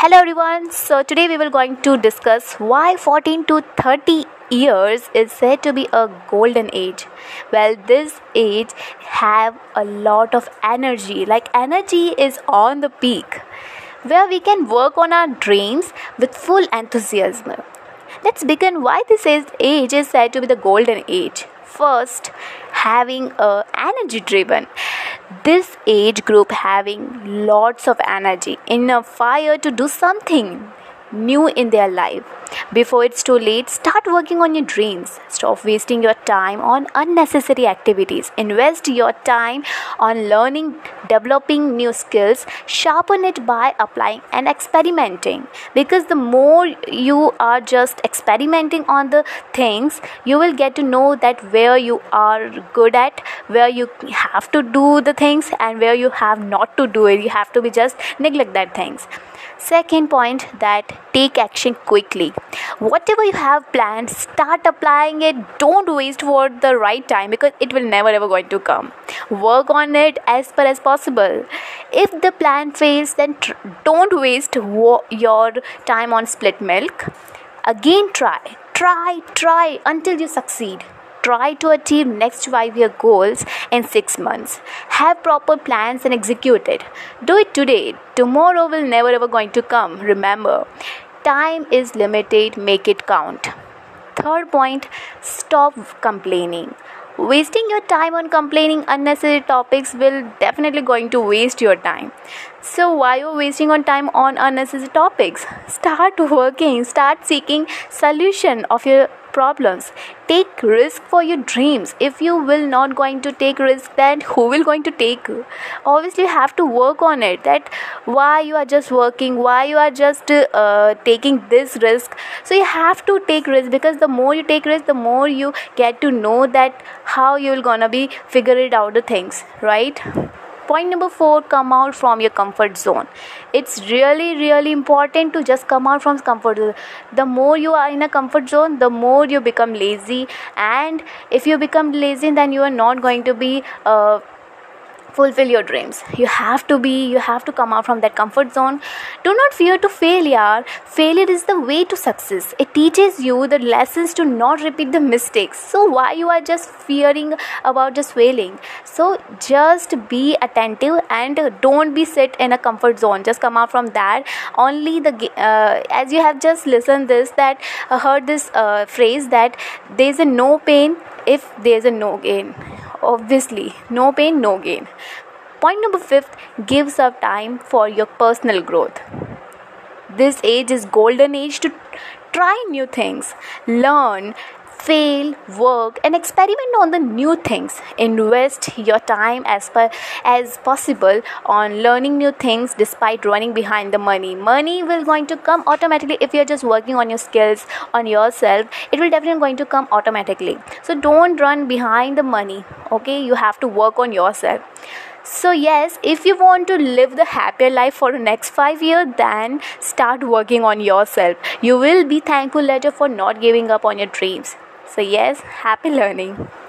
Hello everyone. So today we will going to discuss why 14 to 30 years is said to be a golden age. Well, this age have a lot of energy. Like energy is on the peak where we can work on our dreams with full enthusiasm. Let's begin why this age is said to be the golden age. First, having a energy driven this age group having lots of energy in a fire to do something new in their life before it's too late, start working on your dreams. Stop wasting your time on unnecessary activities. Invest your time on learning, developing new skills. Sharpen it by applying and experimenting. Because the more you are just experimenting on the things, you will get to know that where you are good at, where you have to do the things, and where you have not to do it. You have to be just neglect that things. Second point that take action quickly whatever you have planned start applying it. Don't waste for the right time because it will never ever going to come. Work on it as far as possible. If the plan fails then tr- don't waste wo- your time on split milk. Again try try try until you succeed. Try to achieve next 5 year goals in 6 months. Have proper plans and execute it. Do it today. Tomorrow will never ever going to come. Remember time is limited make it count. Third point stop complaining. Wasting your time on complaining unnecessary topics will definitely going to waste your time so why you wasting on time on unnecessary topics? Start working start seeking solution of your problems. Take risk for your dreams. If you will not going to take risk then who will going to take? Obviously you have to work on it that why you are just working why you are just uh, taking this risk. So you have to take risk because the more you take risk the more you get to know that how you will gonna be figure it out the things right point number 4 come out from your comfort zone. It's really really important to just come out from comfort zone. The more you are in a comfort zone the more you become lazy. And if you become lazy then you are not going to be uh, fulfill your dreams. You have to be you have to come out from that comfort zone. Do not fear to fail failure is the way to success. It teaches you the lessons to not repeat the mistakes. So why you are just fearing about just failing? So just be attentive and don't be sit in a comfort zone. Just come out from that. Only the uh, as you have just listened this that uh, heard this uh, phrase that there is a no pain if there is a no gain obviously no pain no gain. Point number 5 gives up time for your personal growth. This age is golden age to try new things learn fail, work, and experiment on the new things. Invest your time as per as possible on learning new things despite running behind the money. Money will going to come automatically if you're just working on your skills on yourself. It will definitely going to come automatically. So don't run behind the money. Okay, you have to work on yourself so yes if you want to live the happier life for the next 5 years then start working on yourself you will be thankful later for not giving up on your dreams so, yes, happy learning.